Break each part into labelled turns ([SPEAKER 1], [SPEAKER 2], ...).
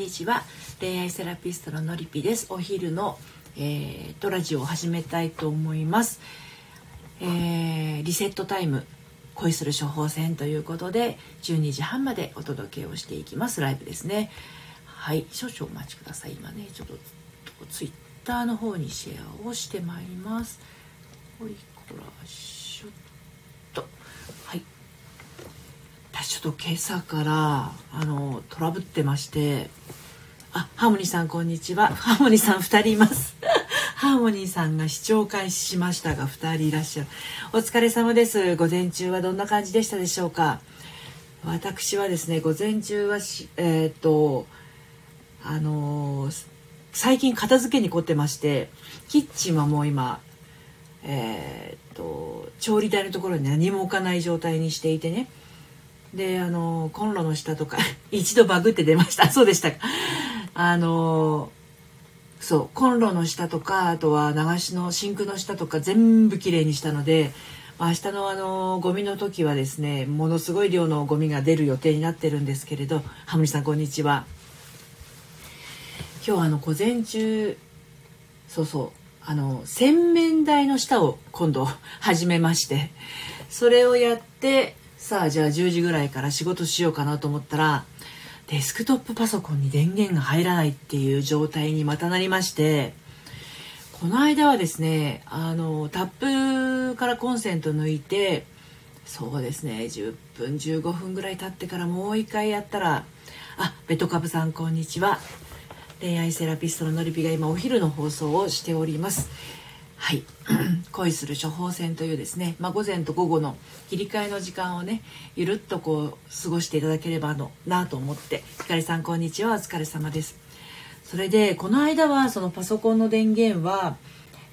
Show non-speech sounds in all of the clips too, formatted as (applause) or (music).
[SPEAKER 1] にちは恋愛セラピストののりぴです。お昼の、えー、とラジオを始めたいと思います、えー、リセットタイム恋する処方箋ということで12時半までお届けをしていきます。ライブですね。はい少々お待ちください。今ねちょっとツイッターの方にシェアをしてまいります。ほいこらしょっとはい私ちょっと今朝からあのトラブってましてあハーモニーさんこんにちは。ハーモニーさん2人います。ハーモニーさん (laughs) が視聴開始しましたが2人いらっしゃる。お疲れ様です。午前中はどんな感じでしたでしょうか。私はですね午前中はえー、っとあのー、最近片付けに凝ってましてキッチンはもう今えー、っと調理台のところに何も置かない状態にしていてねであのコンロの下とか (laughs) 一度バグって出ました。(laughs) そうでしたか。あのそうコンロの下とかあとは流しのシンクの下とか全部きれいにしたので明日のあのゴミの時はですねものすごい量のゴミが出る予定になってるんですけれどハムリさんこんにちは。今日あの午前中そうそうあの洗面台の下を今度始めましてそれをやってさあじゃあ10時ぐらいから仕事しようかなと思ったらデスクトップパソコンに電源が入らないっていう状態にまたなりましてこの間はですねあのタップからコンセント抜いてそうですね10分15分ぐらい経ってからもう一回やったらあベトカブさんこんにちは。恋愛セラピストののりぴが今お昼の放送をしております。はい。(clears throat) 恋する処方箋というですね、まあ、午前と午後の切り替えの時間をねゆるっとこう過ごしていただければのなと思ってひかりさんこんにちはお疲れ様です。それでこの間はそのパソコンの電源は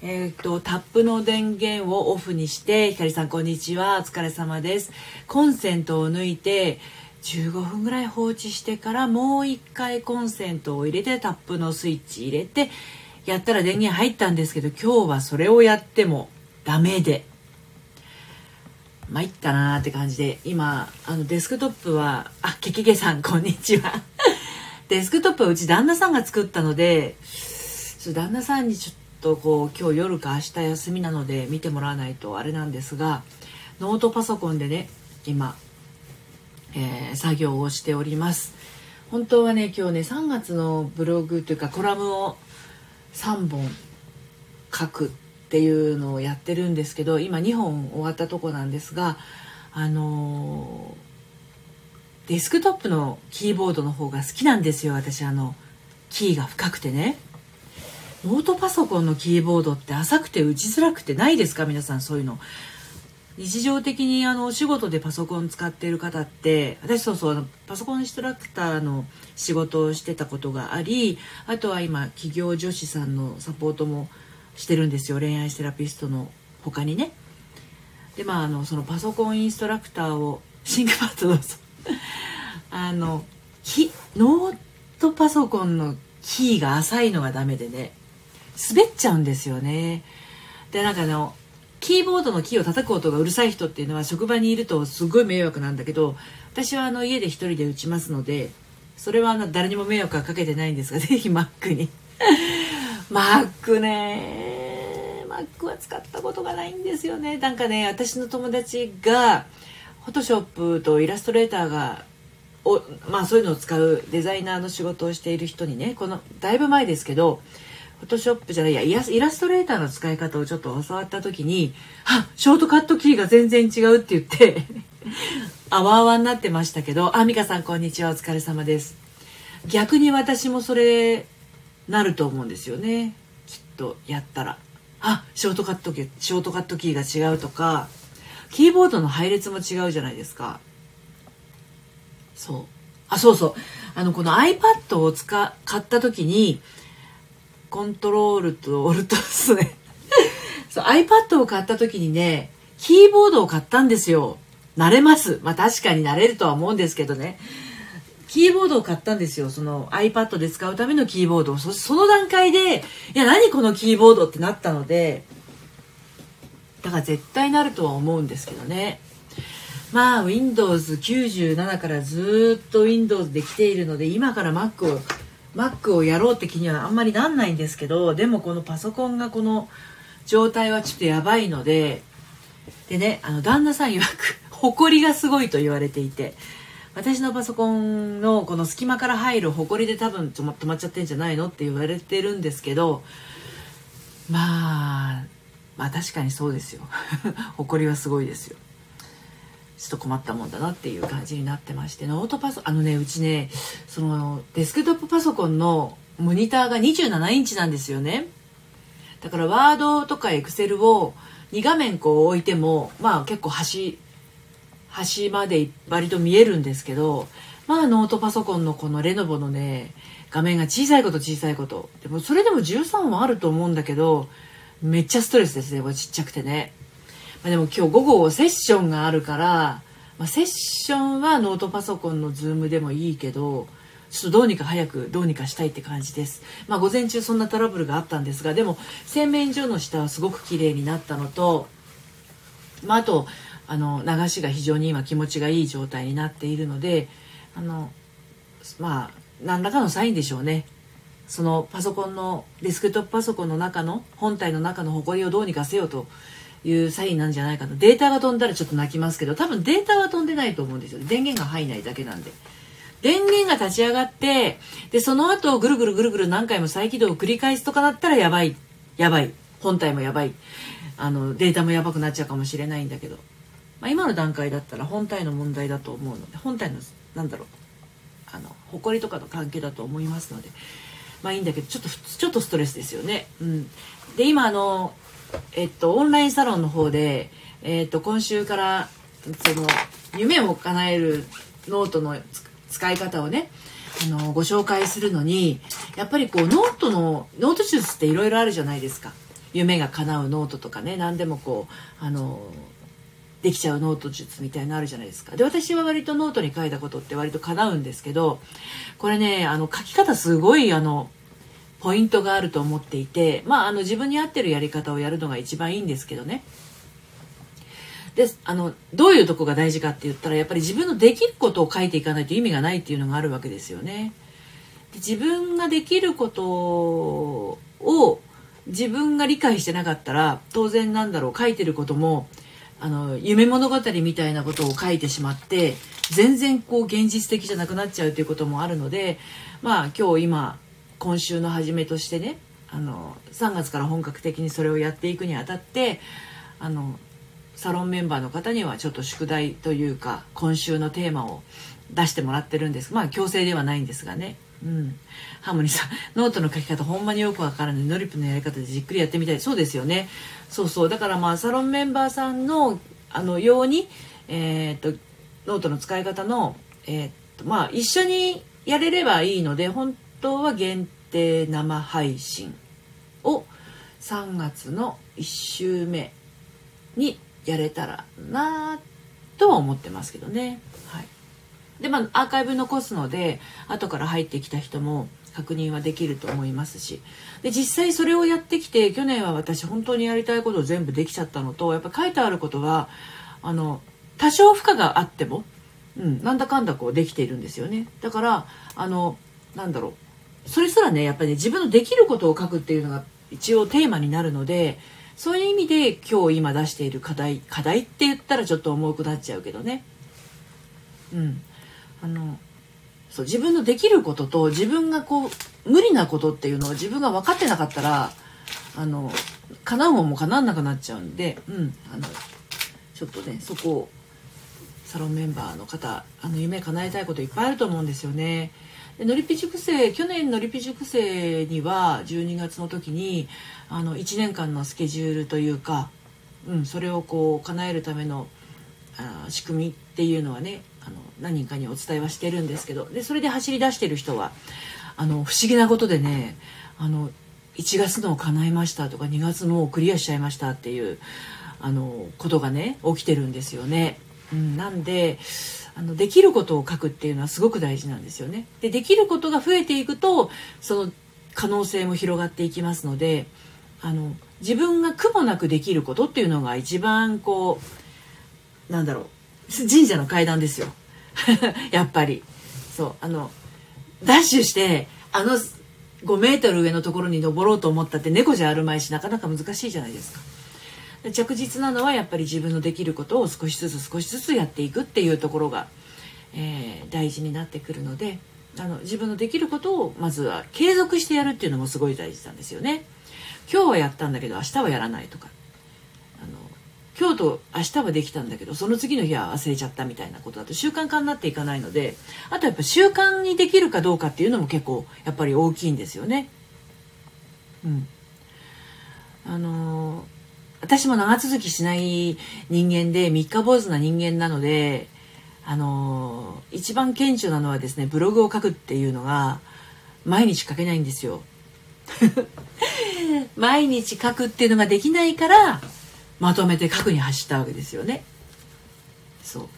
[SPEAKER 1] えーと、タップの電源をオフにしてひかりさんこんにちはお疲れ様です。コンセントを抜いて15分ぐらい放置してからもう一回コンセントを入れてタップのスイッチ入れてやったら電源入ったんですけど今日はそれをやってもダメで。参ったなーって感じで今あのデスクトップはあケケケさんこんにちは。デスクトップはうち旦那さんが作ったので旦那さんにちょっとこう今日夜か明日休みなので見てもらわないとあれなんですがノートパソコンでね今、えー、作業をしております。本当はね今日ね3月のブログというかコラムを3本書くっていうのをやってるんですけど今2本終わったとこなんですがあの、デスクトップのキーボードの方が好きなんですよ私。あのキーが深くてね。ノートパソコンのキーボードって浅くて打ちづらくてないですか？皆さんそういうの。日常的にあのお仕事でパソコン使っている方って私そうそうあのパソコンインストラクターの仕事をしてたことがありあとは今企業女子さんのサポートもしてるんですよ恋愛セラピストの他にね。でまああのそのパソコンインストラクターをシンクパッドの (laughs) あのノートパソコンのキーが浅いのがダメでね滑っちゃうんですよね。でなんかあのキーボードのキーを叩く音がうるさい人っていうのは職場にいるとすごい迷惑なんだけど私はあの家で一人で打ちますのでそれは誰にも迷惑はかけてないんですがぜひ Mac に。(laughs) Mac ね Mac は使ったことがないんですよね。なんかね私の友達がフォトショップとイラストレーターがおまあそういうのを使うデザイナーの仕事をしている人にねこのだいぶ前ですけどフォトショップじゃないやイラストレーターの使い方をちょっと教わった時に「あショートカットキーが全然違う」って言って (laughs) あわあわになってましたけどあ美香さんこんにちは。お疲れ様です。逆に私もそれなると思うんですよね。きっとやったら。あショートカットキーショートカットキーが違うとかキーボードの配列も違うじゃないですか。そう。あそうそう。あのこの iPad を使買った時にコントロールとオルトですね。(laughs) そう iPad を買った時にねキーボードを買ったんですよ。慣れます。まあ確かに慣れるとは思うんですけどね。キーボードを買ったんですよ。その iPad で使うためのキーボードを。そその段階でいや何このキーボードってなったので。だから絶対なるとは思うんですけどね。まあ Windows97 からずっと Windows で来ているので今から Mac を Mac をやろうって気にはあんまりなんないんですけどでもこのパソコンがこの状態はちょっとやばいのででねあの旦那さん曰く埃がすごいと言われていて私のパソコンのこの隙間から入る埃で多分止ま止まっちゃってんじゃないのって言われてるんですけどまあまあ確かにそうですよ。(laughs) 埃はすごいですよ。ちょっと困ったもんだなっていう感じになってましてノートパソあのねうちねそのデスクトップパソコンのモニターが27インチなんですよね。だからワードとかエクセルを2画面こう置いてもまあ結構端端まで割と見えるんですけどまあノートパソコンのこのレノボのね画面が小さいこと小さいこと。でもそれでも13はあると思うんだけどめっちゃストレスですねこれちっちゃくてね、あ、でも今日午後セッションがあるから、まあ、セッションはノートパソコンの Zoomでもいいけどちょっとどうにか早くどうにかしたいって感じです。まあ午前中そんなトラブルがあったんですが、でも洗面所の下はすごく綺麗になったのと、まああとあの流しが非常に今気持ちがいい状態になっているのであのまあ何らかのサインでしょうねそのパソコンのデスクトップパソコンの中の本体の中の埃をどうにかせようというサインなんじゃないかと。データが飛んだらちょっと泣きますけど多分データは飛んでないと思うんですよ。電源が入んないだけなんで。電源が立ち上がってでその後ぐるぐるぐるぐる何回も再起動を繰り返すとかだったらやばい。やばい。本体もやばい。あのデータもやばくなっちゃうかもしれないんだけど。まあ、今の段階だったら本体の問題だと思うので本体のなんだろう。あの埃とかの関係だと思いますので。まあいいんだけどちょっとちょっとストレスですよね。うん、で今あのえっとオンラインサロンの方でえっと今週からその夢を叶えるノートの使い方をねあのご紹介するのにやっぱりこうノートのノート術っていろいろあるじゃないですか。夢が叶うノートとかね何でもこうあのできちゃうノート術みたいなのあるじゃないですか。で私は割とノートに書いたことって割と叶うんですけどこれねあの書き方すごいあのポイントがあると思っていてまああの自分に合ってるやり方をやるのが一番いいんですけどねであのどういうとこが大事かって言ったらやっぱり自分のできることを書いていかないと意味がないっていうのがあるわけですよね。で自分ができることを自分が理解してなかったら当然なんだろう書いてることもあの夢物語みたいなことを書いてしまって全然こう現実的じゃなくなっちゃうということもあるのでまあ今日今今週の初めとしてねあの3月から本格的にそれをやっていくにあたってあのサロンメンバーの方にはちょっと宿題というか今週のテーマを出してもらってるんです。まあ強制ではないんですがね。うん、ハーモニーさんノートの書き方ほんまによくわからないノリプのやり方でじっくりやってみたい。そうですよね。そうそう。だからまあサロンメンバーさんのあのように、えー、っとノートの使い方の、えー、っとまあ一緒にやれればいいので本当は限定生配信を3月の1週目にやれたらなとは思ってますけどね。はい。でまあアーカイブ残すので後から入ってきた人も確認はできると思いますし。で実際それをやってきて去年は私本当にやりたいことを全部できちゃったのとやっぱ書いてあることはあの多少負荷があっても、うん、なんだかんだこうできているんですよね。だからあのなんだろうそれすらねやっぱりね自分のできることを書くっていうのが一応テーマになるのでそういう意味で今日今出している課題課題って言ったらちょっと重くなっちゃうけどね。うん。あのそう自分のできることと自分がこう無理なことっていうのを自分が分かってなかったらあの叶うもんも叶わなくなっちゃうんで、うん、あのちょっとねそこをサロンメンバーの方あの夢叶えたいこといっぱいあると思うんですよね。のりぴ塾生去年のりぴ塾生には12月の時にあの1年間のスケジュールというか、うん、それをこう叶えるためのあ仕組みっていうのはねあの何人かにお伝えはしてるんですけどでそれで走り出してる人はあの不思議なことでねあの1月のを叶えましたとか2月のをクリアしちゃいましたっていうあのことがね起きてるんですよね。うん、なんであのできることを書くっていうのはすごく大事なんですよね。でできることが増えていくとその可能性も広がっていきますのであの自分が苦もなくできることっていうのが一番こうなんだろう神社の階段ですよ (laughs) やっぱりそうあのダッシュしてあの5メートル上のところに登ろうと思ったって猫じゃあるまいしなかなか難しいじゃないですか。着実なのはやっぱり自分のできることを少しずつ少しずつやっていくっていうところが、えー、大事になってくるのであの自分のできることをまずは継続してやるっていうのもすごい大事なんですよね。今日はやったんだけど明日はやらないとかあの今日と明日はできたんだけどその次の日は忘れちゃったみたいなことだと習慣化になっていかないのであとやっぱ習慣にできるかどうかっていうのも結構やっぱり大きいんですよね。うん、あの私も長続きしない人間で三日坊主な人間なのであの一番顕著なのはですねブログを書くっていうのが毎日書けないんですよ。(laughs) 毎日書くっていうのができないからまとめて書くに走ったわけですよね。そう。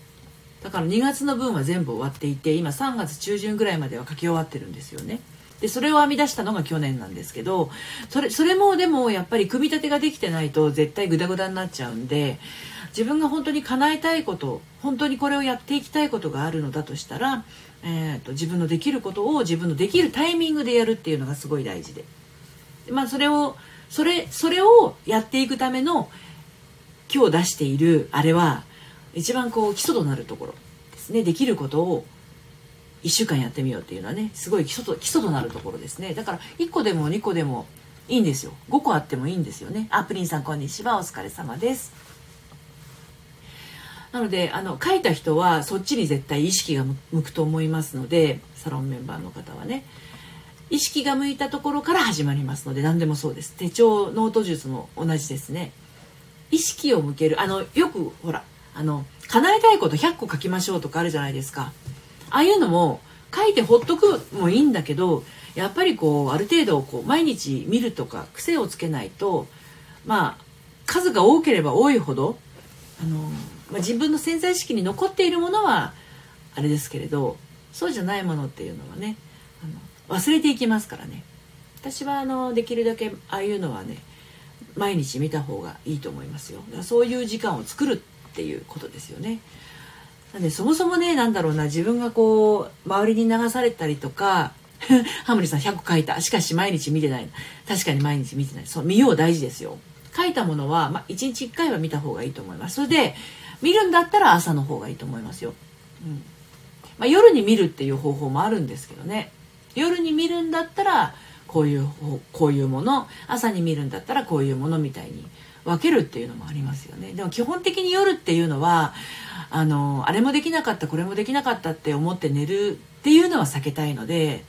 [SPEAKER 1] だから2月の分は全部終わっていて今3月中旬ぐらいまでは書き終わってるんですよね。でそれを編み出したのが去年なんですけどそれそれもでもやっぱり組み立てができてないと絶対グダグダになっちゃうんで自分が本当に叶えたいこと本当にこれをやっていきたいことがあるのだとしたら、えーと自分のできることを自分のできるタイミングでやるっていうのがすごい大事で。まあ、それをそれそれをやっていくための今日出しているあれは一番こう基礎となるところですねできることを1週間やってみようっていうのはねすごい基礎と基礎となるところですね。だから1個でも2個でもいいんですよ。5個あってもいいんですよね。あプリンさんこんにちは。お疲れ様です。なのであの書いた人はそっちに絶対意識が向くと思いますのでサロンメンバーの方はね。意識が向いたところから始まりますので何でもそうです。手帳ノート術も同じですね。意識を向ける。あのよくほらあの叶えたいこと100個書きましょうとかあるじゃないですか。ああいうのも書いてほっとくもいいんだけどやっぱりこうある程度こう毎日見るとか癖をつけないとまあ数が多ければ多いほどあの、まあ、自分の潜在意識に残っているものはあれですけれどそうじゃないものっていうのはねあの忘れていきますからね。私はあのできるだけああいうのはね毎日見た方がいいと思いますよ。そういう時間を作るっていうことですよね。なんでそもそもねなんだろうな自分がこう周りに流されたりとか (laughs) ハムリさん100個書いた。しかし毎日見てない。確かに毎日見てない。そう見よう大事ですよ。書いたものは、まあ、1日1回は見た方がいいと思います。それで見るんだったら朝の方がいいと思いますよ、うん。まあ、夜に見るっていう方法もあるんですけどね。夜に見るんだったらこういうこういうもの。朝に見るんだったらこういうものみたいに。分けるっていうのもありますよねでも基本的に夜っていうのはあのあれもできなかったこれもできなかったって思って寝るっていうのは避けたいので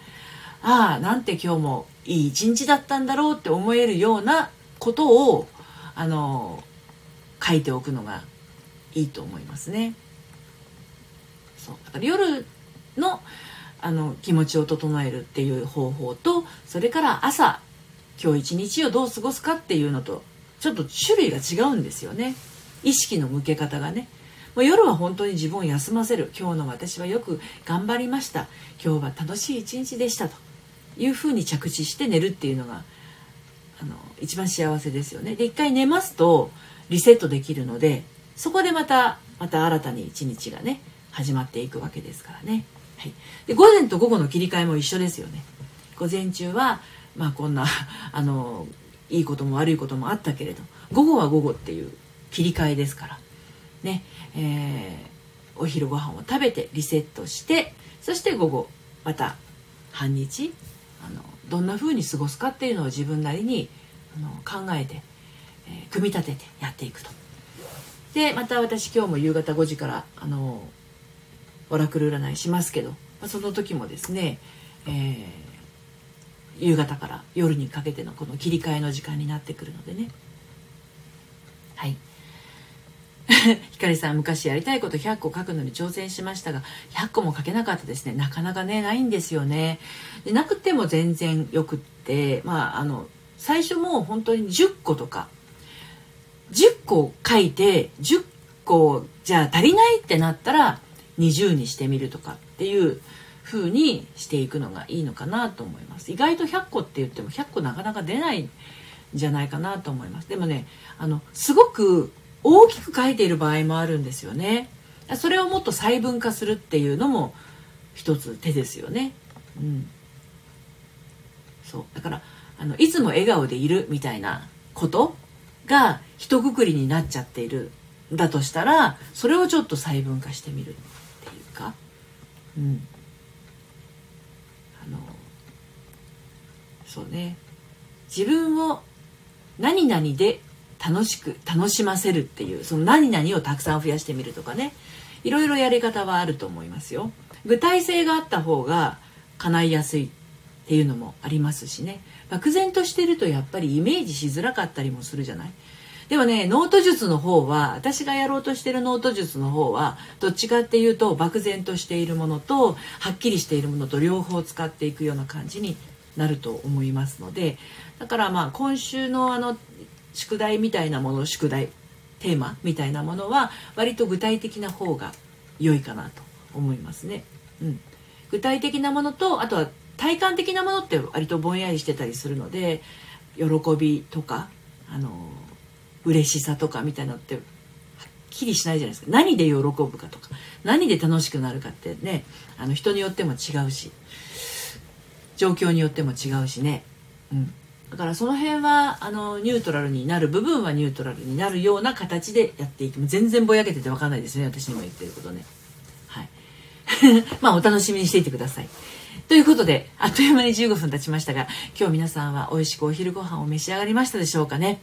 [SPEAKER 1] ああなんて今日もいい一日だったんだろうって思えるようなことをあの書いておくのがいいと思いますね。そうだから夜のあの気持ちを整えるっていう方法とそれから朝今日一日をどう過ごすかっていうのとちょっと種類が違うんですよね。意識の向け方がね。もう夜は本当に自分を休ませる。今日の私はよく頑張りました。今日は楽しい一日でしたと。いうふうに着地して寝るっていうのがあの一番幸せですよね。で一回寝ますとリセットできるのでそこでまたまた新たに一日がね始まっていくわけですからね。はい、で午前と午後の切り替えも一緒ですよね。午前中はまあこんなあのいいことも悪いこともあったけれど午後は午後っていう切り替えですからねえー、お昼ご飯を食べてリセットしてそして午後また半日あのどんな風に過ごすかっていうのを自分なりにあの考えて、えー、組み立ててやっていくと。でまた私今日も夕方5時からあのオラクル占いしますけど、まあ、その時もですね、えー、夕方から夜にかけてのこの切り替えの時間になってくるのでね。はい。(laughs) ひかりさん昔やりたいこと100個書くのに挑戦しましたが100個も書けなかったですね。なかなかねないんですよね。でなくても全然よくってまああの最初もう本当に10個とか10個書いて10個じゃあ足りないってなったら20にしてみるとかっていう風にしていくのがいいのかなと思います。意外と100個って言っても100個なかなか出ないんじゃないかなと思います。でもねあのすごく大きく書いている場合もあるんですよね。それをもっと細分化するっていうのも一つ手ですよね。うん。そう。だからあのいつも笑顔でいるみたいなことが一括りになっちゃっているだとしたらそれをちょっと細分化してみるっていうか。うんあのそうね。自分を何々で楽しく楽しませるっていうその何々をたくさん増やしてみるとかね。いろいろやり方はあると思いますよ。具体性があった方が叶いやすいっていうのもありますしね。漠然としてるとやっぱりイメージしづらかったりもするじゃない。でもねノート術の方は私がやろうとしてるノート術の方はどっちかっていうと漠然としているものとはっきりしているものと両方使っていくような感じになると思いますのでだからまあ今週のあの宿題みたいなもの宿題テーマみたいなものは割と具体的な方が良いかなと思いますね。うん、具体的なものとあとは体感的なものって割とぼんやりしてたりするので喜びとかあの嬉しさとかみたいなのってはっきりしないじゃないですか。何で喜ぶかとか何で楽しくなるかってねあの人によっても違うし。状況によっても違うしね、うん、だからその辺はあのニュートラルになる部分はニュートラルになるような形でやっていく全然ぼやけてて分かんないですね私にも言ってることね。はい。(laughs) まあお楽しみにしていてください。ということであっという間に15分経ちましたが今日皆さんは美味しくお昼ご飯を召し上がりましたでしょうかね。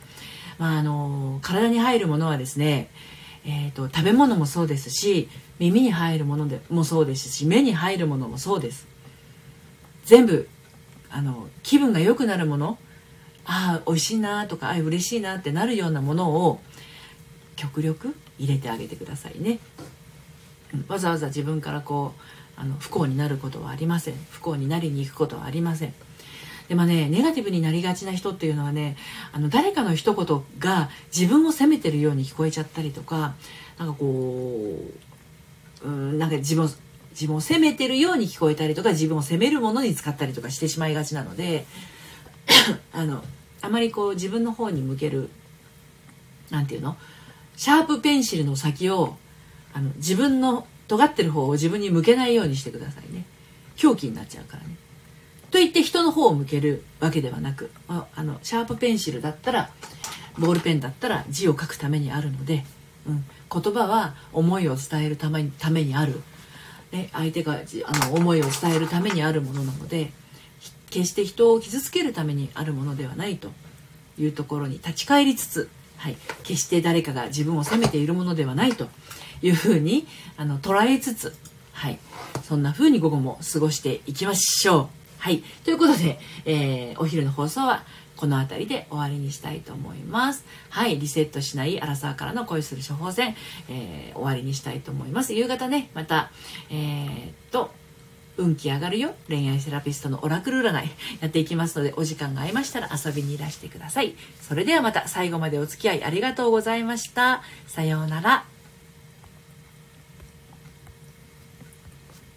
[SPEAKER 1] まああの体に入るものはですねえーと、と食べ物もそうですし耳に入るものでもそうですし目に入るものもそうです。全部あの気分が良くなるものああ美味しいなとかああ嬉しいなってなるようなものを極力入れてあげてくださいね、わざわざ自分からこうあの不幸になることはありません。不幸になりに行くことはありません。でもねネガティブになりがちな人っていうのはねあの誰かの一言が自分を責めてるように聞こえちゃったりとかなんかこううんなんか自分自分を責めてるように聞こえたりとか自分を責めるものに使ったりとかしてしまいがちなので (coughs) あのあまりこう自分の方に向ける何て言うの？シャープペンシルの先をあの自分の尖ってる方を自分に向けないようにしてくださいね。狂気になっちゃうからね。と言って人の方を向けるわけではなくあのシャープペンシルだったらボールペンだったら字を書くためにあるので、うん、言葉は思いを伝えるためにためにある、ね、相手があの思いを伝えるためにあるものなので決して人を傷つけるためにあるものではないというところに立ち返りつつ、はい、決して誰かが自分を責めているものではないというふうにあの捉えつつ、はい、そんな風に午後も過ごしていきましょう。はい、ということで、えー、お昼の放送はこの辺りで終わりにしたいと思います。はい、リセットしないアラサーからの恋する処方箋、えー、終わりにしたいと思います。夕方ね、また、えー、っと、運気上がるよ恋愛セラピストのオラクル占いやっていきますのでお時間が合いましたら遊びにいらしてくださいそれではまた最後までお付き合いありがとうございましたさようなら